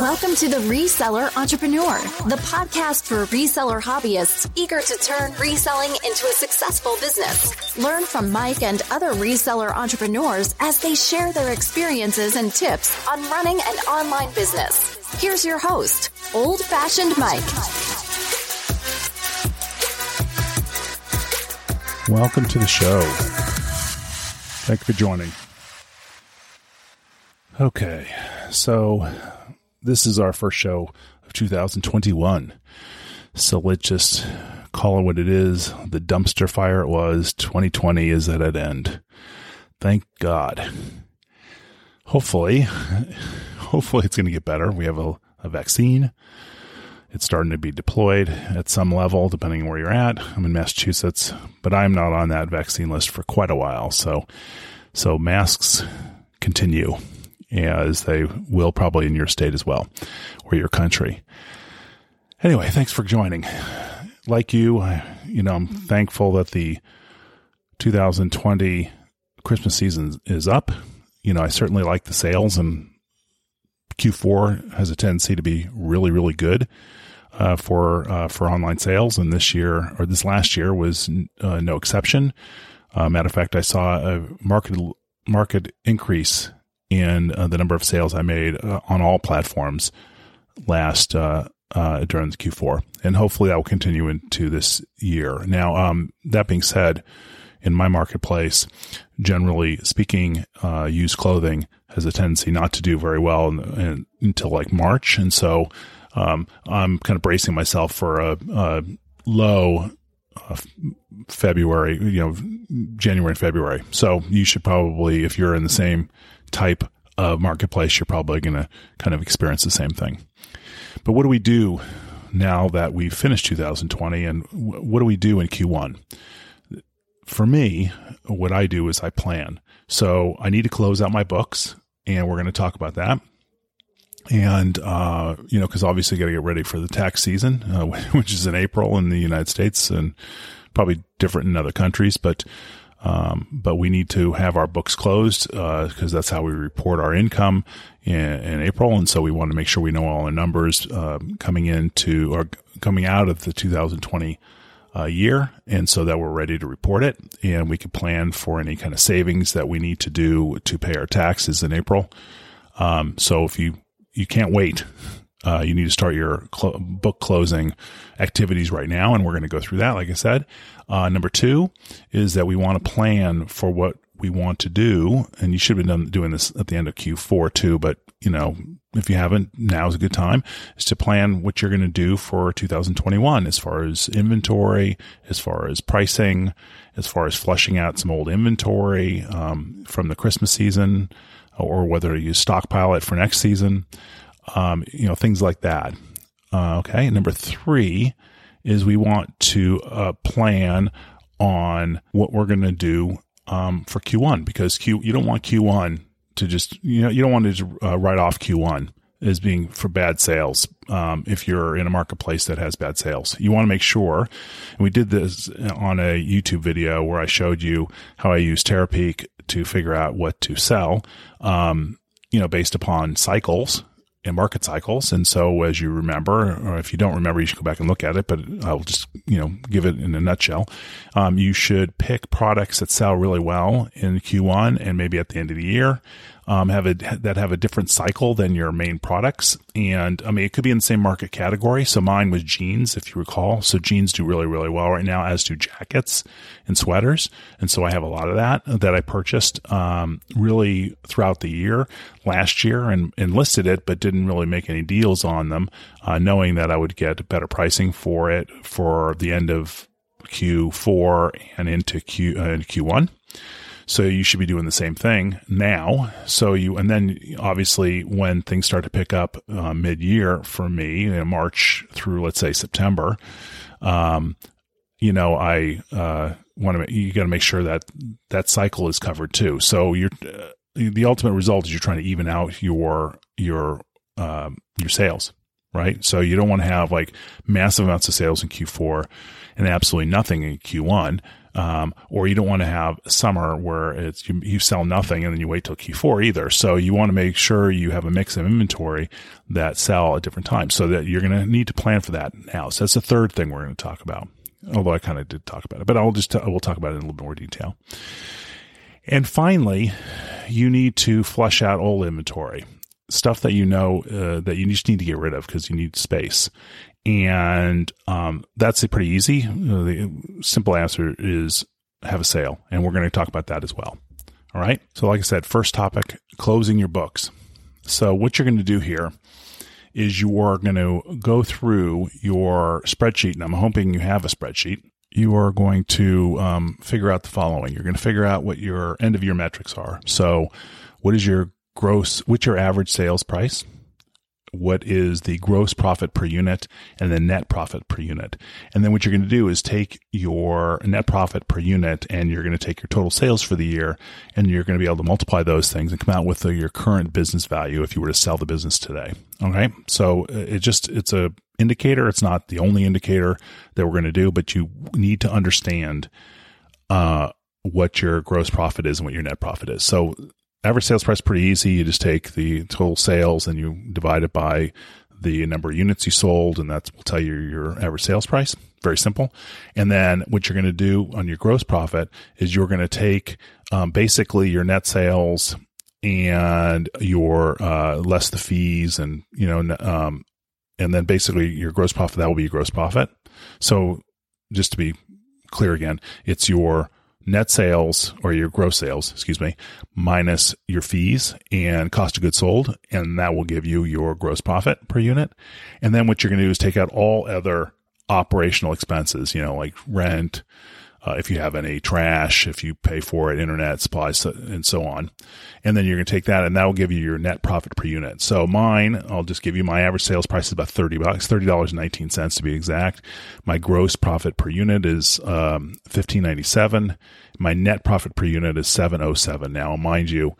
Welcome to the Reseller Entrepreneur, the podcast for reseller hobbyists eager to turn reselling into a successful business. Learn from Mike and other reseller entrepreneurs as they share their experiences and tips on running an online business. Here's your host, Old Fashioned Mike. Welcome to the show. Thank you for joining. Okay, so this is our first show of 2021. So let's just call it what it is. The dumpster fire it was. 2020 is at an end. Thank God. Hopefully, hopefully it's going to get better. We have a, a vaccine. It's starting to be deployed at some level, depending on where you're at. I'm in Massachusetts, but I'm not on that vaccine list for quite a while. So, so masks continue as they will probably in your state as well or your country. Anyway, thanks for joining. Like you, you know, I'm thankful that the 2020 Christmas season is up. You know, I certainly like the sales and Q4 has a tendency to be really, really good uh, for uh, for online sales, and this year or this last year was uh, no exception. Uh, matter of fact, I saw a market market increase in uh, the number of sales I made uh, on all platforms last uh, uh during the Q4, and hopefully that will continue into this year. Now, um, that being said, in my marketplace, generally speaking, uh, used clothing has a tendency not to do very well in, in, until like March, and so um, I'm kind of bracing myself for a, a low February, you know, January and February. So you should probably, if you're in the same type of marketplace, you're probably going to kind of experience the same thing. But what do we do now that we've finished 2020 and what do we do in Q1? For me, what I do is I plan. So I need to close out my books and we're going to talk about that. And, uh, you know, cause obviously got to get ready for the tax season, uh, which is in April in the United States and probably different in other countries. But, um, but we need to have our books closed because uh, that's how we report our income in, in, April, and so we want to make sure we know all our numbers uh, coming into or coming out of the 2020 uh, year, and so that we're ready to report it, and we can plan for any kind of savings that we need to do to pay our taxes in April. Um, so if you you can't wait uh, you need to start your cl- book closing activities right now, and we're going to go through that. Like I said, uh, number two is that we want to plan for what we want to do, and you should have been doing this at the end of Q4 too. But you know, if you haven't, now is a good time is to plan what you're going to do for 2021 as far as inventory, as far as pricing, as far as flushing out some old inventory um, from the Christmas season, or whether you stockpile it for next season um, you know, things like that. Uh, okay. Number three is we want to uh, plan on what we're going to do um, for Q1 because Q you don't want Q1 to just you know you don't want to just, uh, write off Q1 as being for bad sales um, if you're in a marketplace that has bad sales. You want to make sure, and we did this on a YouTube video where I showed you how I use Terapeak to figure out what to sell, um, you know, based upon cycles in market cycles. And so, as you remember, or if you don't remember, you should go back and look at it, but I'll just, you know, give it in a nutshell. Um, you should pick products that sell really well in Q1 and maybe at the end of the year um, have a that have a different cycle than your main products. And I mean, it could be in the same market category. So mine was jeans, if you recall. So jeans do really, really well right now, as do jackets and sweaters. And so I have a lot of that that I purchased um, really throughout the year last year and, and listed it, but didn't really make any deals on them, uh, knowing that I would get better pricing for it for the end of Q4 and into Q uh, Q1. So you should be doing the same thing now. So you, and then obviously when things start to pick up uh, mid year for me, March through let's say September, um, you know, I uh, want to, you got to make sure that that cycle is covered too. So you're, uh, the ultimate result is you're trying to even out your, your, um, your sales, right? So you don't want to have like massive amounts of sales in Q4 and absolutely nothing in Q1 Um, or you don't want to have summer where it's you, you, sell nothing and then you wait till Q4 either. So you want to make sure you have a mix of inventory that sell at different times so that you're going to need to plan for that now. So that's the third thing we're going to talk about. Although I kind of did talk about it, but I'll just, t- we'll talk about it in a little bit more detail. And finally, you need to flush out old inventory, stuff that you know uh, that you just need to get rid of because you need space. And um, that's pretty easy. Uh, the simple answer is have a sale. And we're going to talk about that as well. All right. So, like I said, first topic closing your books. So, what you're going to do here is you are going to go through your spreadsheet. And I'm hoping you have a spreadsheet. You are going to um, figure out the following. You're going to figure out what your end of year metrics are. So, what is your gross, what's your average sales price? What is the gross profit per unit and the net profit per unit. And then what you're going to do is take your net profit per unit and you're going to take your total sales for the year and you're going to be able to multiply those things and come out with the, your current business value if you were to sell the business today. Okay. So uh, it just, it's a indicator. It's not the only indicator that we're going to do, but you need to understand, uh, what your gross profit is and what your net profit is. So average sales price pretty easy. You just take the total sales and you divide it by the number of units you sold, and that will tell you your average sales price. Very simple. And then what you're going to do on your gross profit is you're going to take um, basically your net sales and your uh, less the fees, and you know, um, and then basically your gross profit that will be your gross profit. So just to be clear again, it's your net sales or your gross sales, excuse me, minus your fees and cost of goods sold. And that will give you your gross profit per unit. And then what you're going to do is take out all other operational expenses, you know, like rent, uh, if you have any trash, if you pay for it, internet supplies, and so on. And then you're going to take that and that will give you your net profit per unit. So mine, I'll just give you my average sales price is about 30 bucks, $30.19 to be exact. My gross profit per unit is, um, 1597. My net profit per unit is 707. Now, mind you,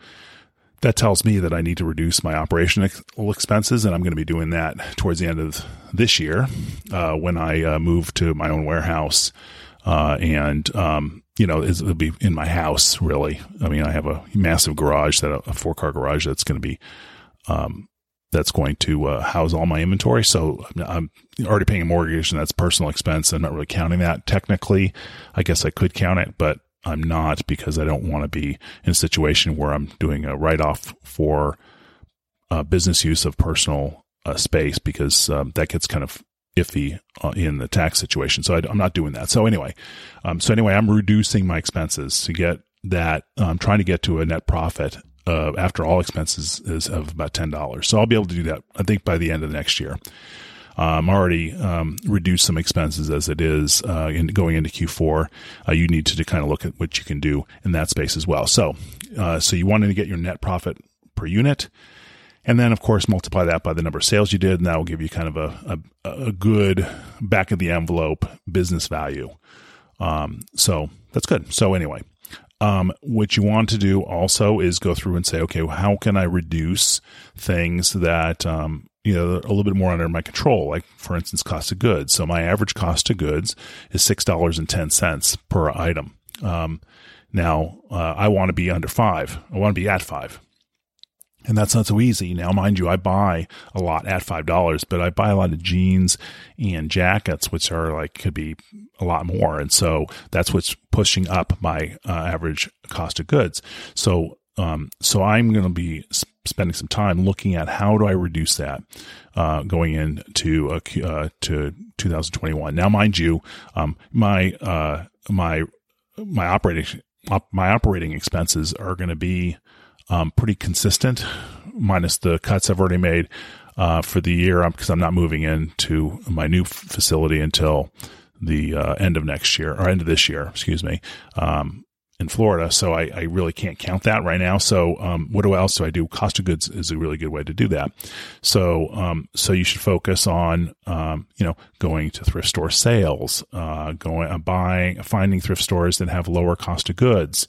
that tells me that I need to reduce my operational expenses, and I'm going to be doing that towards the end of this year uh, when I uh, move to my own warehouse uh, and um, you know it'll be in my house. Really, I mean, I have a massive garage that a four car garage that's going to be um, that's going to uh, house all my inventory. So I'm already paying a mortgage, and that's personal expense. I'm not really counting that technically. I guess I could count it, but I'm not because I don't want to be in a situation where I'm doing a write off for uh, business use of personal uh, space because um, that gets kind of iffy uh, in the tax situation. So I, am not doing that. So anyway, um, so anyway, I'm reducing my expenses to get that. I'm trying to get to a net profit uh, after all expenses is of about ten dollars. So I'll be able to do that. I think by the end of the next year. I'm um, already um, reduced some expenses as it is uh, in going into Q4. Uh, you need to, to, kind of look at what you can do in that space as well. So, uh, so you want to get your net profit per unit. And then, of course, multiply that by the number of sales you did, and that will give you kind of a, a, a good back of the envelope business value. Um, so that's good. So, anyway, um, what you want to do also is go through and say, okay, well, how can I reduce things that, um, you know, a little bit more under my control, like for instance, cost of goods. So my average cost of goods is $6.10 per item. Um, now, uh, I want to be under five. I want to be at five. And that's not so easy. Now, mind you, I buy a lot at $5, but I buy a lot of jeans and jackets, which are like, could be a lot more. And so that's what's pushing up my uh, average cost of goods. So, um, so I'm going to be spending some time looking at how do I reduce that, uh, going into, uh, to 2021. Now, mind you, um, my, uh, my, my operating, my operating expenses are going to be, um, pretty consistent, minus the cuts I've already made uh, for the year because I'm not moving into my new facility until the uh, end of next year or end of this year, excuse me, um, in Florida. So I, I, really can't count that right now. So um, what else do I do? Cost of goods is a really good way to do that. So um, so you should focus on um, you know going to thrift store sales, uh, going uh, buying, finding thrift stores that have lower cost of goods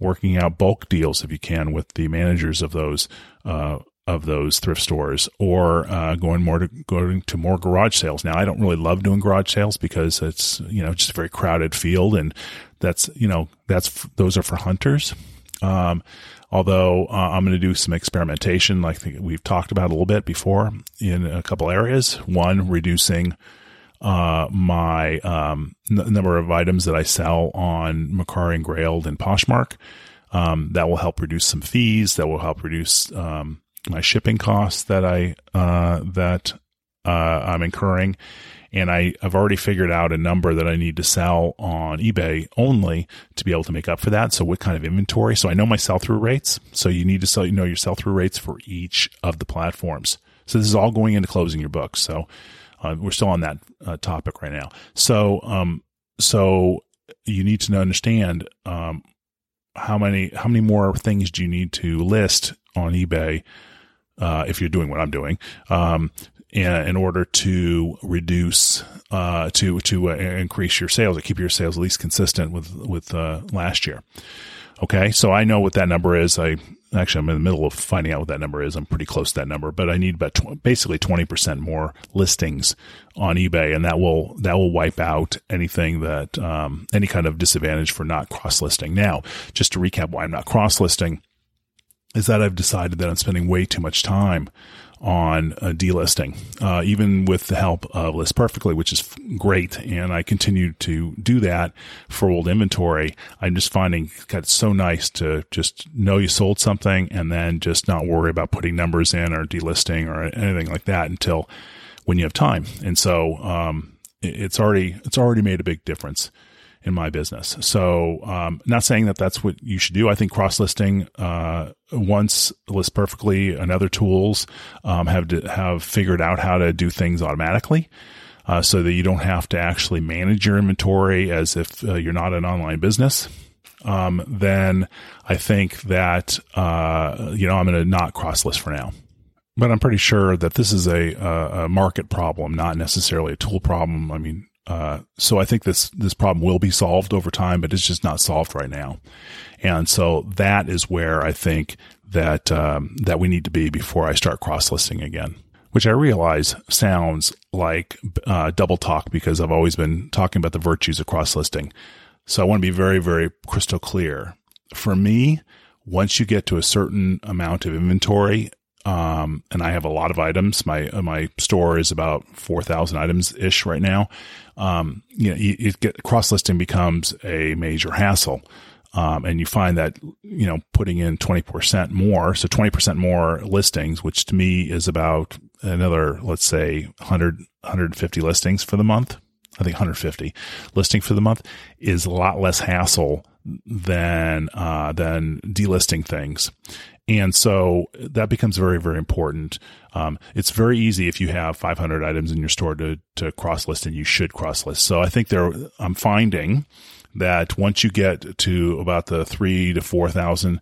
working out bulk deals if you can with the managers of those uh, of those thrift stores or uh, going more to going to more garage sales. Now, I don't really love doing garage sales because it's you know just a very crowded field, and that's you know that's those are for hunters. Um, although uh, I'm going to do some experimentation, like we've talked about a little bit before, in a couple areas. One, reducing uh, my um, n- number of items that I sell on Mercari and Grailed and Poshmark. Um, that will help reduce some fees. That will help reduce um, my shipping costs that I uh, that uh, I'm incurring. And I, I've already figured out a number that I need to sell on eBay only to be able to make up for that. So what kind of inventory? So I know my sell through rates. So you need to sell, you know, your sell through rates for each of the platforms. So this is all going into closing your books. So uh, we're still on that uh, topic right now. So, um, so you need to understand, um, how many, how many more things do you need to list on eBay? Uh, if you're doing what I'm doing, um, in, in order to reduce, uh, to, to uh, increase your sales or keep your sales at least consistent with, with, uh, last year. Okay. So I know what that number is. I actually, I'm in the middle of finding out what that number is. I'm pretty close to that number, but I need about tw- basically 20% more listings on eBay and that will, that will wipe out anything that, um, any kind of disadvantage for not cross listing. Now, just to recap why I'm not cross listing is that I've decided that I'm spending way too much time on uh, delisting, uh, even with the help of List Perfectly, which is great. And I continue to do that for old inventory. I'm just finding it's so nice to just know you sold something and then just not worry about putting numbers in or delisting or anything like that until when you have time. And so, um, it's already, it's already made a big difference in my business. So, um, not saying that that's what you should do. I think cross listing, uh, once list perfectly and other tools, um, have to, have figured out how to do things automatically. Uh, so that you don't have to actually manage your inventory as if uh, you're not an online business. Um, then I think that, uh, you know, I'm going to not cross list for now but I'm pretty sure that this is a, a, market problem, not necessarily a tool problem. I mean, uh, so I think this this problem will be solved over time, but it's just not solved right now. And so that is where I think that um, that we need to be before I start cross listing again. Which I realize sounds like uh, double talk because I've always been talking about the virtues of cross listing. So I want to be very, very crystal clear. For me, once you get to a certain amount of inventory um, and I have a lot of items. My my store is about four thousand items ish right now. Um, you know, it get cross listing becomes a major hassle, um, and you find that you know putting in twenty percent more, so twenty percent more listings, which to me is about another let's say 100 150 listings for the month. I think 150 listing for the month is a lot less hassle than uh, than delisting things. And so that becomes very, very important. Um, it's very easy if you have 500 items in your store to, to cross list and you should cross list. So I think there, I'm finding that once you get to about the three to 4,000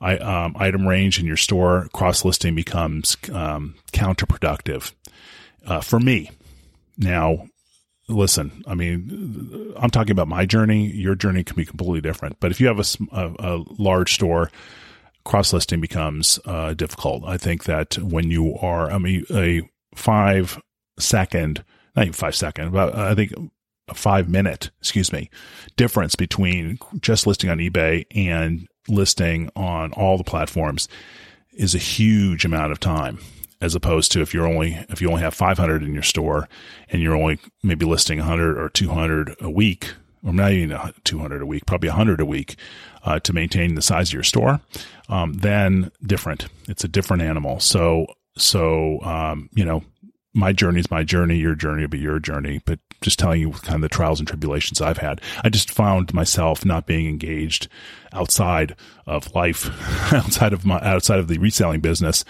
um, item range in your store, cross listing becomes um, counterproductive uh, for me. Now, listen, I mean, I'm talking about my journey. Your journey can be completely different. But if you have a, a, a large store, cross listing becomes uh, difficult. I think that when you are, I mean, a five second, not even five second, but I think a five minute, excuse me, difference between just listing on eBay and listing on all the platforms is a huge amount of time as opposed to if you're only if you only have 500 in your store and you're only maybe listing 100 or 200 a week or not even 200 a week, probably 100 a week uh, to maintain the size of your store, um, then different. It's a different animal. So, so, um, you know, my journey is my journey. Your journey will be your journey. But just telling you kind of the trials and tribulations I've had. I just found myself not being engaged outside of life, outside of my, outside of the reselling business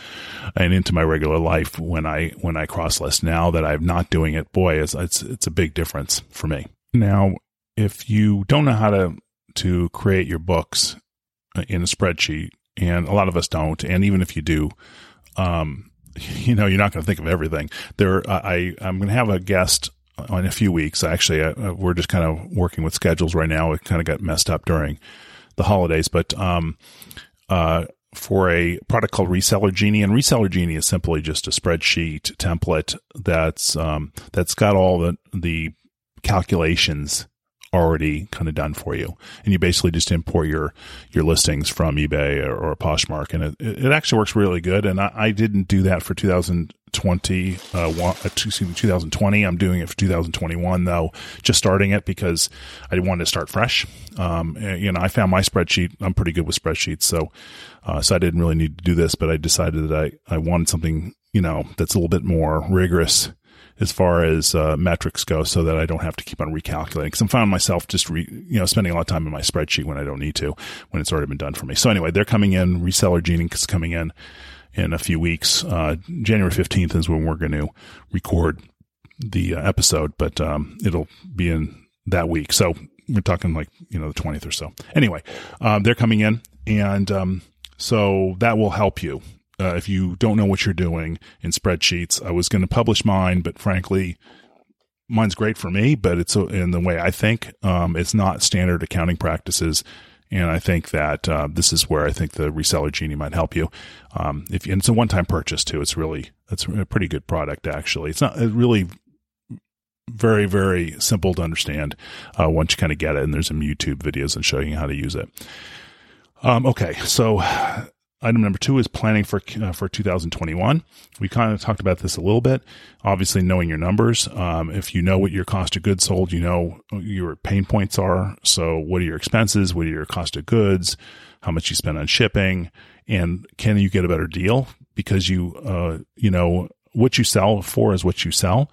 and into my regular life when I, when I cross list. Now that I'm not doing it, boy, it's, it's, it's a big difference for me. Now, if you don't know how to to create your books uh, in a spreadsheet, and a lot of us don't, and even if you do, um, you know, you're not going to think of everything. There, I I'm going to have a guest in a few weeks. Actually, we're just kind of working with schedules right now. It kind of got messed up during the holidays, but um, uh, for a product called Reseller Genie, and Reseller Genie is simply just a spreadsheet template that's um, that's got all the the calculations already kind of done for you, and you basically just import your your listings from eBay or, or Poshmark, and it, it actually works really good. And I, I didn't do that for 2020, uh, one, uh, excuse me, 2020. I'm doing it for 2021 though, just starting it because I wanted to start fresh. Um, you know, I found my spreadsheet. I'm pretty good with spreadsheets, so uh, so I didn't really need to do this, but I decided that I I wanted something you know that's a little bit more rigorous as far as uh, metrics go so that I don't have to keep on recalculating. Because I'm finding myself just, re, you know, spending a lot of time in my spreadsheet when I don't need to, when it's already been done for me. So anyway, they're coming in. Reseller Genie is coming in in a few weeks. Uh, January 15th is when we're going to record the uh, episode, but um, it'll be in that week. So we're talking like, you know, the 20th or so. Anyway, um, they're coming in. And um, so that will help you uh, if you don't know what you're doing in spreadsheets. I was going to publish mine, but frankly, mine's great for me, but it's in the way I think. Um, it's not standard accounting practices. And I think that uh, this is where I think the reseller genie might help you. Um, if and it's a one-time purchase too. It's really it's a pretty good product actually. It's not really very very simple to understand uh, once you kind of get it. And there's some YouTube videos and showing you how to use it. Um, okay, so Item number two is planning for uh, for 2021. We kind of talked about this a little bit. Obviously, knowing your numbers. Um, if you know what your cost of goods sold, you know your pain points are. So, what are your expenses? What are your cost of goods? How much you spend on shipping? And can you get a better deal because you uh, you know what you sell for is what you sell.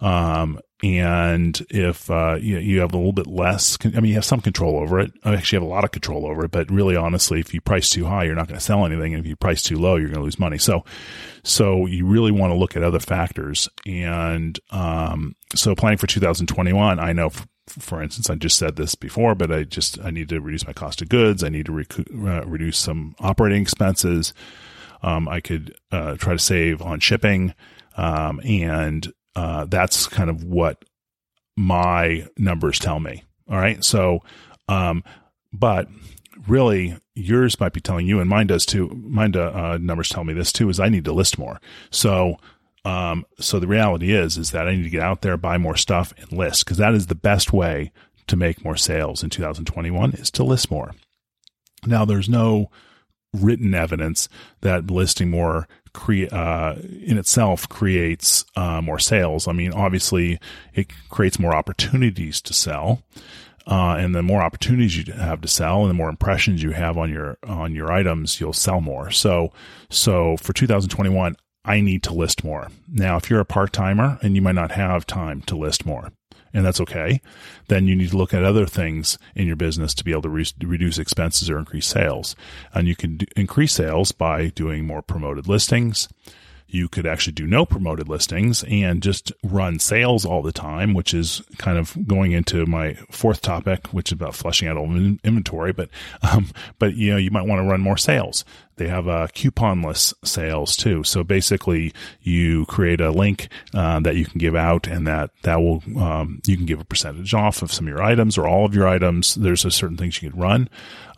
Um, and if uh, you, you, have a little bit less, I mean, you have some control over it. I actually have a lot of control over it. But really, honestly, if you price too high, you're not going to sell anything, and if you price too low, you're going to lose money. So, so you really want to look at other factors. And um, so, planning for 2021, I know. for instance, I just said this before, but I just I need to reduce my cost of goods. I need to rec- uh, reduce some operating expenses. Um, I could uh, try to save on shipping, um, and uh, that's kind of what my numbers tell me. All right. So, um, but really yours might be telling you, and mine does too. Mine uh, numbers tell me this too, is I need to list more. So, um, so the reality is, is that I need to get out there, buy more stuff and list because that is the best way to make more sales in 2021 is to list more. Now there's no written evidence that listing more cre- uh, in itself creates uh, more sales. I mean, obviously, it creates more opportunities to sell. Uh, and the more opportunities you have to sell, and the more impressions you have on your on your items, you'll sell more. So, so for 2021, I need to list more. Now, if you're a part timer and you might not have time to list more, and that's okay, then you need to look at other things in your business to be able to re- reduce expenses or increase sales. And you can d- increase sales by doing more promoted listings, you could actually do no promoted listings and just run sales all the time, which is kind of going into my fourth topic, which is about flushing out old inventory. But, um, but you know, you might want to run more sales. They have uh, couponless sales too. So basically, you create a link uh, that you can give out, and that that will um, you can give a percentage off of some of your items or all of your items. There's a certain things you can run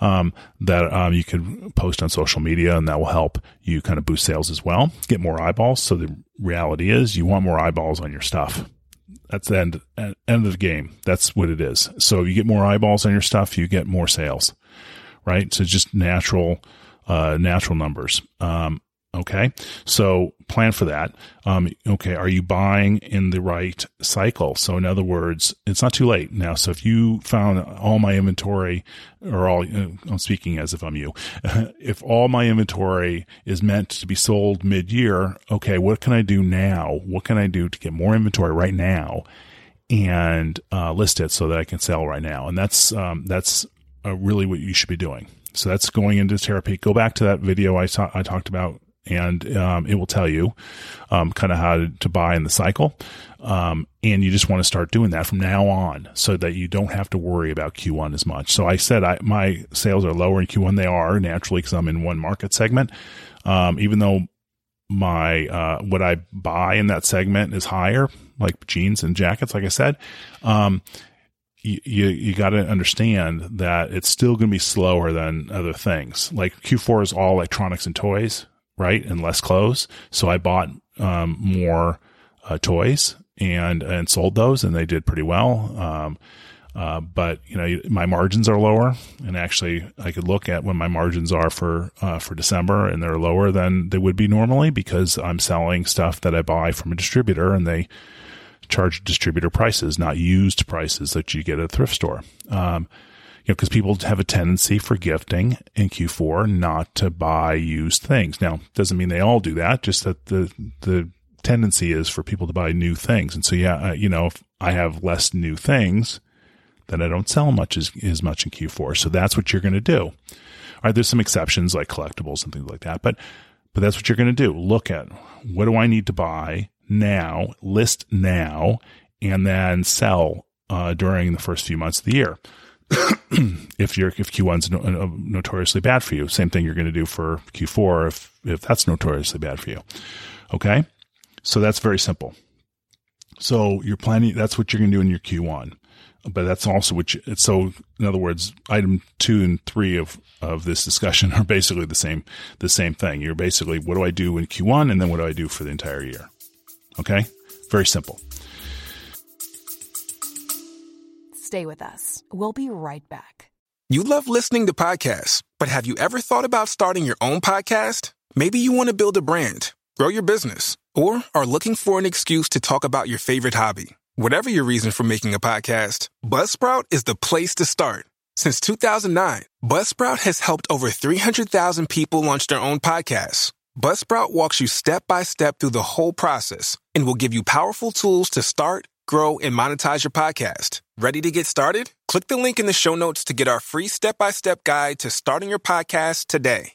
um, that um, you could post on social media, and that will help you kind of boost sales as well. Get more eyeballs. So the reality is, you want more eyeballs on your stuff. That's the end, end of the game. That's what it is. So you get more eyeballs on your stuff, you get more sales, right? So just natural, uh, natural numbers. Um, Okay. So plan for that. Um, okay. Are you buying in the right cycle? So in other words, it's not too late now. So if you found all my inventory or all, uh, I'm speaking as if I'm you, if all my inventory is meant to be sold mid year, okay, what can I do now? What can I do to get more inventory right now and, uh, list it so that I can sell right now? And that's, um, that's uh, really what you should be doing. So that's going into Terapeak. Go back to that video I, ta- I talked about and um, it will tell you um, kind of how to, to, buy in the cycle. Um, and you just want to start doing that from now on so that you don't have to worry about Q1 as much. So I said I, my sales are lower in Q1. They are naturally because I'm in one market segment. Um, even though my uh, what I buy in that segment is higher, like jeans and jackets, like I said. Um, you you, you got to understand that it's still going to be slower than other things. Like Q4 is all electronics and toys, right, and less clothes. So I bought um, more uh, toys and and sold those, and they did pretty well. Um, uh, but you know, my margins are lower, and actually, I could look at when my margins are for uh, for December, and they're lower than they would be normally because I'm selling stuff that I buy from a distributor, and they charge distributor prices, not used prices that you get at a thrift store. Um, you know, because people have a tendency for gifting in Q4 not to buy used things. Now, doesn't mean they all do that. Just that the the tendency is for people to buy new things, and so yeah, uh, you know, if I have less new things then I don't sell much as, as much in Q4. So that's what you're going to do. All right. There's some exceptions like collectibles and things like that, but, but that's what you're going to do. Look at what do I need to buy now, list now, and then sell, uh, during the first few months of the year. if you're, if Q1's no, uh, notoriously bad for you, same thing you're going to do for Q4 if, if that's notoriously bad for you. Okay. So that's very simple. So you're planning, that's what you're going to do in your Q1 but that's also which so in other words item two and three of of this discussion are basically the same the same thing you're basically what do i do in q1 and then what do i do for the entire year okay? Very simple. Stay with us. We'll be right back. You love listening to podcasts but have you ever thought about starting your own podcast? Maybe you want to build a brand grow your business or are looking for an excuse to talk about your favorite hobby. Whatever your reason for making a podcast, Buzzsprout is the place to start. Since 2009, Buzzsprout has helped over 300,000 people launch their own podcasts. Buzzsprout walks you step by step through the whole process and will give you powerful tools to start, grow, and monetize your podcast. Ready to get started? Click the link in the show notes to get our free step by step guide to starting your podcast today.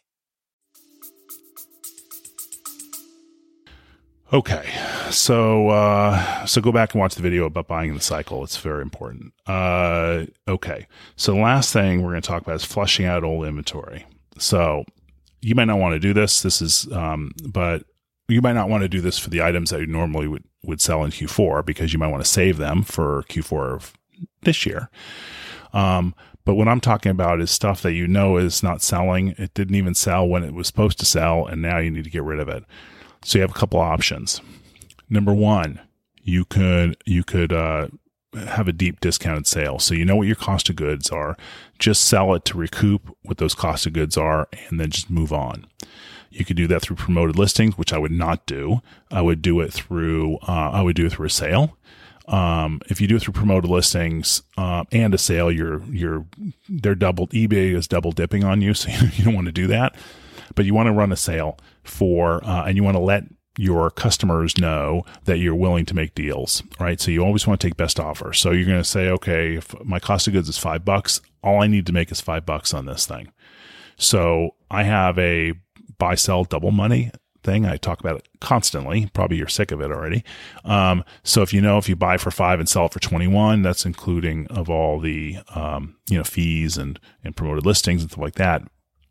Okay, so uh, so go back and watch the video about buying in the cycle. It's very important. Uh, okay, so the last thing we're going to talk about is flushing out old inventory. So you might not want to do this. This is, um, but you might not want to do this for the items that you normally would would sell in Q4 because you might want to save them for Q4 of this year. Um, but what I'm talking about is stuff that you know is not selling. It didn't even sell when it was supposed to sell, and now you need to get rid of it. So you have a couple options. Number one, you could you could uh, have a deep discounted sale. So you know what your cost of goods are. Just sell it to recoup what those cost of goods are, and then just move on. You could do that through promoted listings, which I would not do. I would do it through uh, I would do it through a sale. Um, if you do it through promoted listings uh, and a sale, you're you're they're double eBay is double dipping on you, so you don't want to do that. But you want to run a sale for, uh, and you want to let your customers know that you're willing to make deals, right? So you always want to take best offer. So you're going to say, okay, if my cost of goods is five bucks, all I need to make is five bucks on this thing. So I have a buy, sell, double money thing. I talk about it constantly. Probably you're sick of it already. Um, so if you know, if you buy for five and sell it for 21, that's including of all the, um, you know, fees and, and promoted listings and stuff like that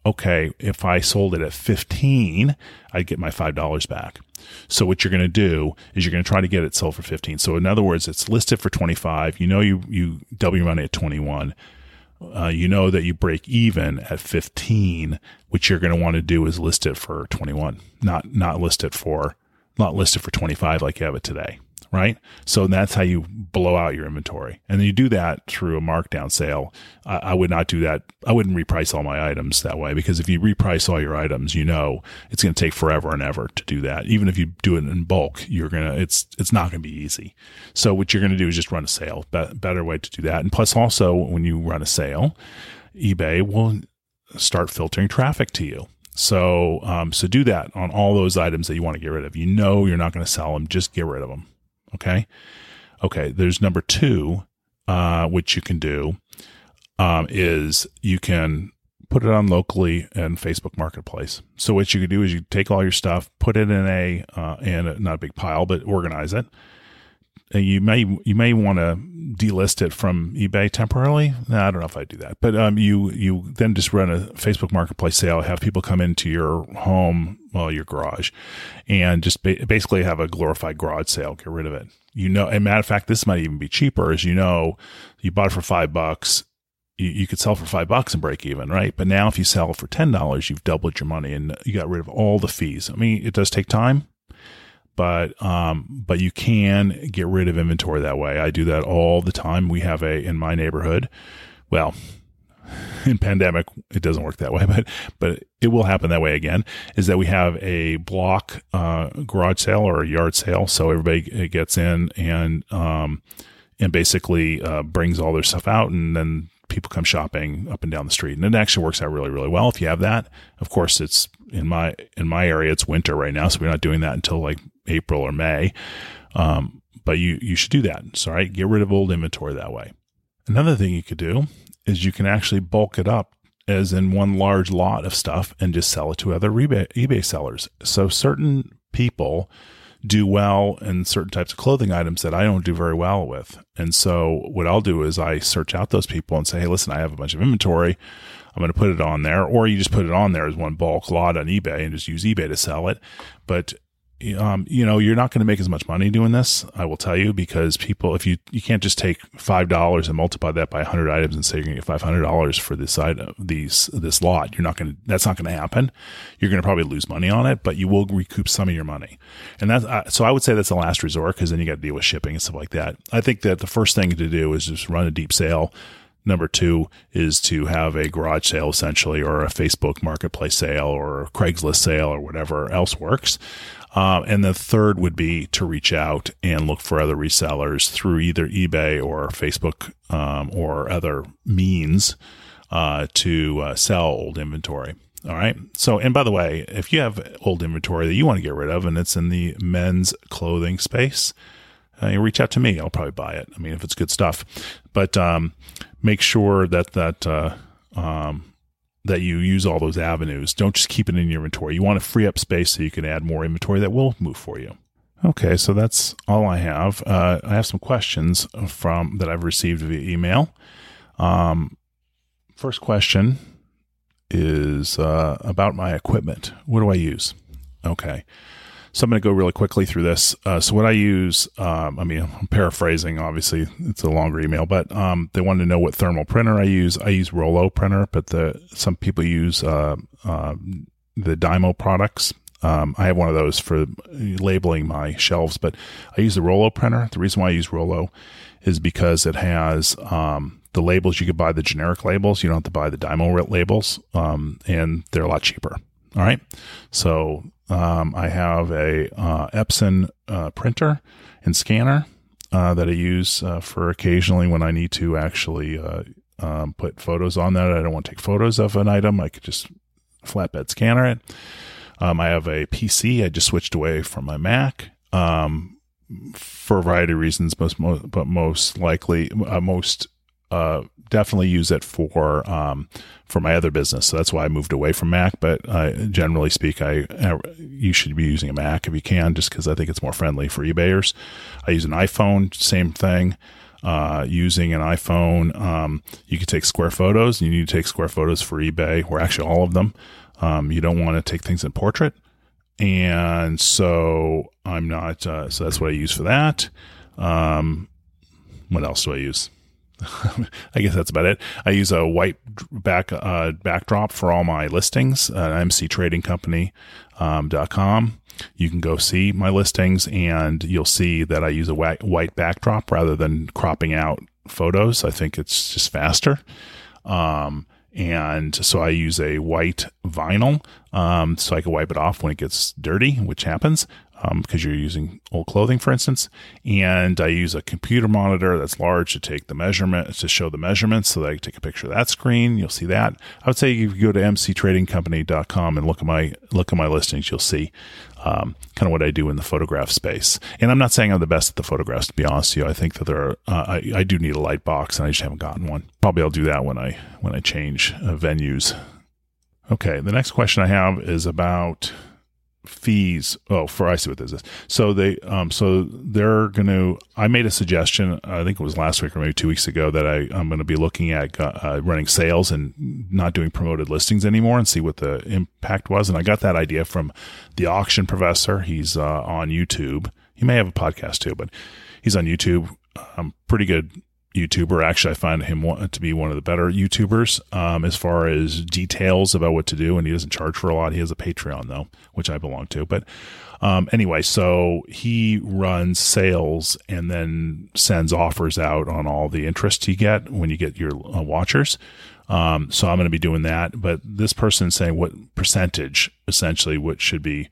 okay, if I sold it at 15, I'd get my $5 back. So what you're going to do is you're going to try to get it sold for 15. So in other words, it's listed for 25. You know, you, you double your money at 21. Uh, you know that you break even at 15. What you're going to want to do is list it for 21, not, not list it for, not list it for 25 like you have it today right? So that's how you blow out your inventory. And you do that through a markdown sale. I, I, would not do that. I wouldn't reprice all my items that way because if you reprice all your items, you know it's going to take forever and ever to do that. Even if you do it in bulk, you're going to, it's, it's not going to be easy. So what you're going to do is just run a sale. Be- better way to do that. And plus also when you run a sale, eBay will start filtering traffic to you. So, um, so do that on all those items that you want to get rid of. You know, you're not going to sell them. Just get rid of them. Okay. Okay. There's number two, uh, which you can do, um, is you can put it on locally and Facebook Marketplace. So what you can do is you take all your stuff, put it in a, uh, in a, not a big pile, but organize it. And you may, you may want to delist it from eBay temporarily. I don't know if I do that, but, um, you, you then just run a Facebook Marketplace sale, have people come into your home well, your garage, and just ba- basically have a glorified garage sale. Get rid of it. you know, and matter of fact, this might even be cheaper as you know, you bought it for five bucks. You, you could sell for five bucks and break even, right? But now if you sell for $10, you've doubled your money and you got rid of all the fees. I mean, it does take time, but, um, but you can get rid of inventory that way. I do that all the time. We have a, in my neighborhood, well, in pandemic, it doesn't work that way, but but it will happen that way again. Is that we have a block uh, garage sale or a yard sale, so everybody gets in and um, and basically uh, brings all their stuff out, and then people come shopping up and down the street, and it actually works out really really well if you have that. Of course, it's in my in my area, it's winter right now, so we're not doing that until like April or May. Um, but you you should do that. So, right, get rid of old inventory that way. Another thing you could do is you can actually bulk it up as in one large lot of stuff and just sell it to other eBay sellers. So certain people do well in certain types of clothing items that I don't do very well with. And so what I'll do is I search out those people and say, Hey, listen, I have a bunch of inventory. I'm going to put it on there, or you just put it on there as one bulk lot on eBay and just use eBay to sell it. But um, you know, you're not going to make as much money doing this. I will tell you because people, if you you can't just take five dollars and multiply that by hundred items and say you're going to get five hundred dollars for this item, these this lot, you're not going to. That's not going to happen. You're going to probably lose money on it, but you will recoup some of your money. And that's uh, so I would say that's the last resort because then you got to deal with shipping and stuff like that. I think that the first thing to do is just run a deep sale Number two is to have a garage sale essentially, or a Facebook marketplace sale, or Craigslist sale, or whatever else works. Um, and the third would be to reach out and look for other resellers through either eBay or Facebook um, or other means uh, to uh, sell old inventory. All right. So, and by the way, if you have old inventory that you want to get rid of and it's in the men's clothing space, uh, you reach out to me. I'll probably buy it. I mean, if it's good stuff, but um, make sure that that uh, um, that you use all those avenues. Don't just keep it in your inventory. You want to free up space so you can add more inventory that will move for you. Okay, so that's all I have. Uh, I have some questions from that I've received via email. Um, first question is uh, about my equipment. What do I use? Okay. So I'm going to go really quickly through this. Uh, so what I use, um, I mean, I'm paraphrasing. Obviously, it's a longer email, but um, they wanted to know what thermal printer I use. I use Rollo printer, but the some people use uh, uh, the Dymo products. Um, I have one of those for labeling my shelves, but I use the Rollo printer. The reason why I use Rollo is because it has um, the labels. You could buy the generic labels. You don't have to buy the Dymo labels, um, and they're a lot cheaper. All right. So um, I have a uh, Epson uh, printer and scanner uh, that I use uh, for occasionally when I need to actually uh, um, put photos on that. I don't want to take photos of an item. I could just flatbed scanner it. Um, I have a PC. I just switched away from my Mac um, for a variety of reasons, most, most but most likely, uh, definitely use it for um, for my other business. So that's why I moved away from Mac. But uh, generally speak, I, I, you should be using a Mac if you can, just because I think it's more friendly for eBayers. I use an iPhone, same thing. Uh, using an iPhone, um, you can take square photos. You need to take square photos for eBay, or actually all of them. Um, you don't want to take things in portrait, and so I'm not. Uh, so that's what I use for that. Um, what else do I use? I guess that's about it. I use a white back uh, backdrop for all my listings at mctradingcompany.com. Um, you can go see my listings and you'll see that I use a white backdrop rather than cropping out photos. I think it's just faster. Um, and so I use a white vinyl um, so I can wipe it off when it gets dirty, which happens because um, you're using old clothing, for instance. And I use a computer monitor that's large to take the measurement to show the measurements, so that I can take a picture of that screen. You'll see that. I would say you go to mctradingcompany.com and look at my look at my listings, you'll see um, kind of what I do in the photograph space. And I'm not saying I'm the best at the photographs. To be honest with you, I think that there are. Uh, I, I do need a light box, and I just haven't gotten one. Probably I'll do that when I when I change uh, venues. Okay, the next question I have is about fees. Oh, for I see what this is. So they, um, so they're going to. I made a suggestion. I think it was last week or maybe two weeks ago that I I'm going to be looking at uh, running sales and not doing promoted listings anymore and see what the impact was. And I got that idea from the auction professor. He's uh, on YouTube. He may have a podcast too, but he's on YouTube. Um, pretty good YouTuber. Actually, I find him to be one of the better YouTubers um, as far as details about what to do. And he doesn't charge for a lot. He has a Patreon though, which I belong to. But um, anyway, so he runs sales and then sends offers out on all the interest you get when you get your uh, watchers. Um, so I'm going to be doing that. But this person saying what percentage essentially what should be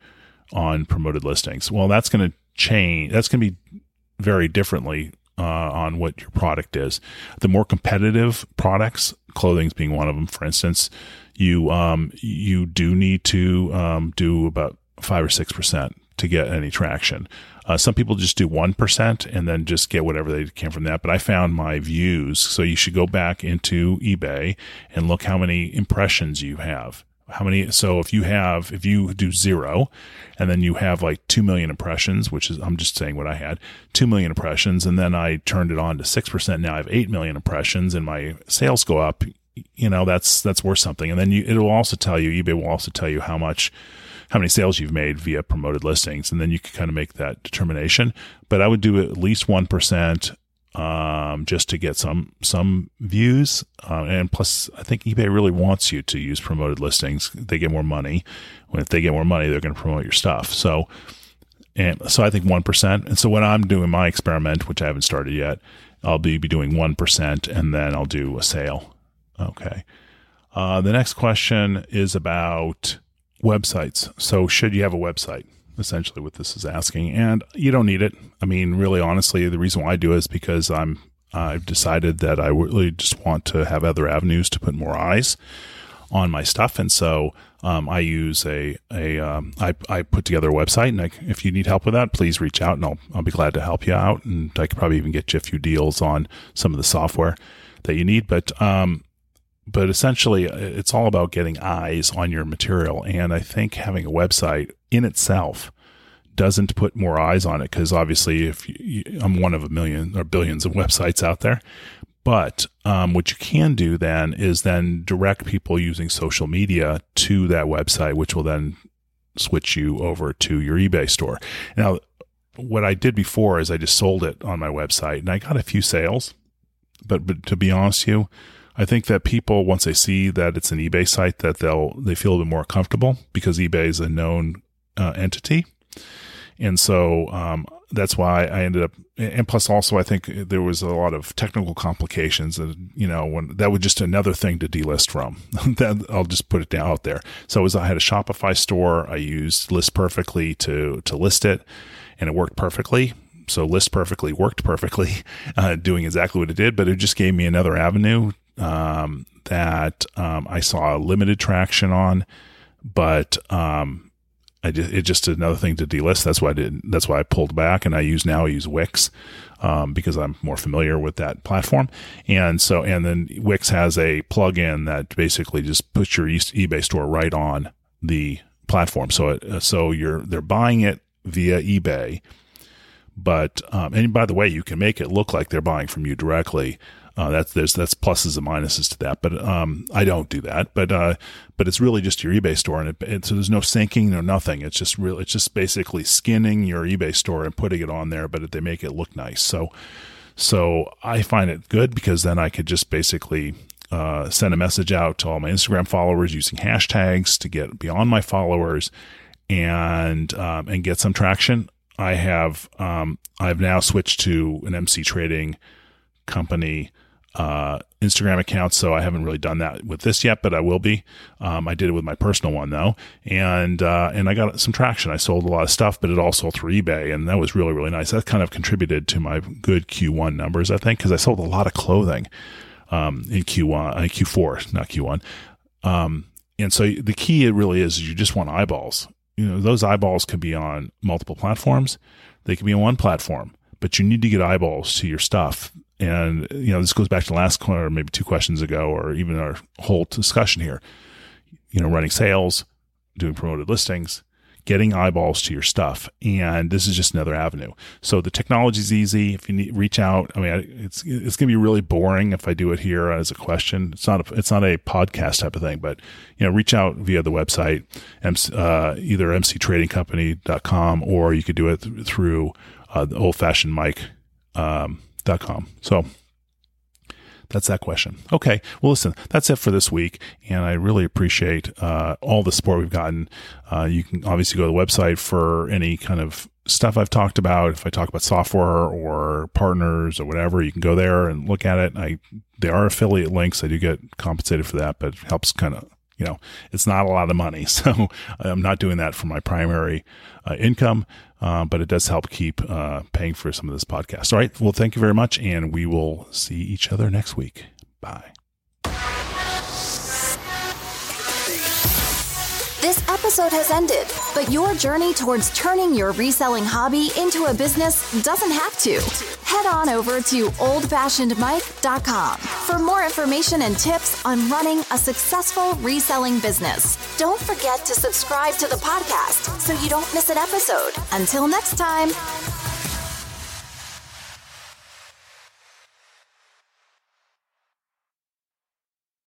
on promoted listings. Well, that's going to change. That's going to be very differently uh, on what your product is. The more competitive products, clothing's being one of them, for instance, you um, you do need to um, do about five or six percent to get any traction. Uh, some people just do 1% and then just get whatever they can from that. But I found my views. So you should go back into eBay and look how many impressions you have. How many? So if you have, if you do zero and then you have like 2 million impressions, which is, I'm just saying what I had, 2 million impressions. And then I turned it on to 6%. Now I have 8 million impressions and my sales go up. You know, that's, that's worth something. And then you, it'll also tell you, eBay will also tell you how much how many sales you've made via promoted listings, and then you can kind of make that determination. But I would do at least one percent um, just to get some some views. Uh, and plus, I think eBay really wants you to use promoted listings. They get more money. When if they get more money, they're going to promote your stuff. So, and so I think one percent. And so when I'm doing my experiment, which I haven't started yet, I'll be, be doing one percent, and then I'll do a sale. Okay. Uh, the next question is about websites. So, should you have a website? Essentially, what this is asking, and you don't need it. I mean, really, honestly, the reason why I do it is because I'm I've decided that I really just want to have other avenues to put more eyes on my stuff, and so um, I use a a um, I, I put together a website, and I, if you need help with that, please reach out, and I'll I'll be glad to help you out, and I could probably even get you a few deals on some of the software that you need. But um, but essentially uh, it's all about getting eyes on your material. And i think having a website in itself doesn't put more eyes on it because obviously if you, i'm one of a million or billions of websites out there. But um, what you can do then is then direct people using social media to that website which will then switch you over to your ebay store. Now what i did before is i just sold it on my website and i got a few sales. But, but to be honest with you I think that people once they see that it's an eBay site that they'll they feel a bit more comfortable because eBay is a known uh, entity, and so um, that's why I ended up. And plus, also I think there was a lot of technical complications, and you know, when that was just another thing to delist from. that I'll just put it down out there. So as I had a Shopify store, I used List Perfectly to to list it, and it worked perfectly so list perfectly worked perfectly uh, doing exactly what it did but it just gave me another avenue um, that um, I saw a limited traction on, but um, just, it's just another thing to delist. That's why I did. That's why I pulled back, and I use now I use Wix um, because I'm more familiar with that platform. And so, and then Wix has a plugin that basically just puts your eBay store right on the platform. So, it, so you're they're buying it via eBay. But um, and by the way, you can make it look like they're buying from you directly. Uh, that's there's that's pluses and minuses to that, but um, I don't do that. But uh, but it's really just your eBay store, and it, it, so there's no syncing or nothing. It's just real. It's just basically skinning your eBay store and putting it on there, but they make it look nice. So so I find it good because then I could just basically uh, send a message out to all my Instagram followers using hashtags to get beyond my followers and um, and get some traction. I have um, I've now switched to an MC Trading company uh, Instagram account, so I haven't really done that with this yet, but I will be. Um, I did it with my personal one though, and uh, and I got some traction. I sold a lot of stuff, but it all sold through eBay, and that was really really nice. That kind of contributed to my good Q1 numbers, I think, because I sold a lot of clothing um, in Q1, uh, Q4, not Q1. Um, and so the key it really is, is you just want eyeballs. You know, those eyeballs can be on multiple platforms. They can be on one platform, but you need to get eyeballs to your stuff and, you know, this goes back to the last or maybe two questions ago, or even our whole discussion here. You know, running sales, doing promoted listings, getting eyeballs to your stuff. And this is just another avenue. So the technology is easy. If you need, reach out, I mean, it's, it's going to be really boring if I do it here as a question. It's not a, it's not a podcast type of thing, but, you know, reach out via the website, uh, either mctradingcompany.com or you could do it th- through uh, the old fashioned Mike. um, com. So that's that question. Okay. Well, listen, that's it for this week. And I really appreciate uh, all the support we've gotten. Uh, you can obviously go to the website for any kind of stuff I've talked about. If I talk about software or partners or whatever, you can go there and look at it. I, they are affiliate links. I do get compensated for that, but it helps kind of you know, it's not a lot of money. So I'm not doing that for my primary uh, income, uh, but it does help keep uh, paying for some of this podcast. All right. Well, thank you very much. And we will see each other next week. Bye. This episode has ended, but your journey towards turning your reselling hobby into a business doesn't have to. Head on over to oldfashionedmike.com for more information and tips on running a successful reselling business. Don't forget to subscribe to the podcast so you don't miss an episode. Until next time.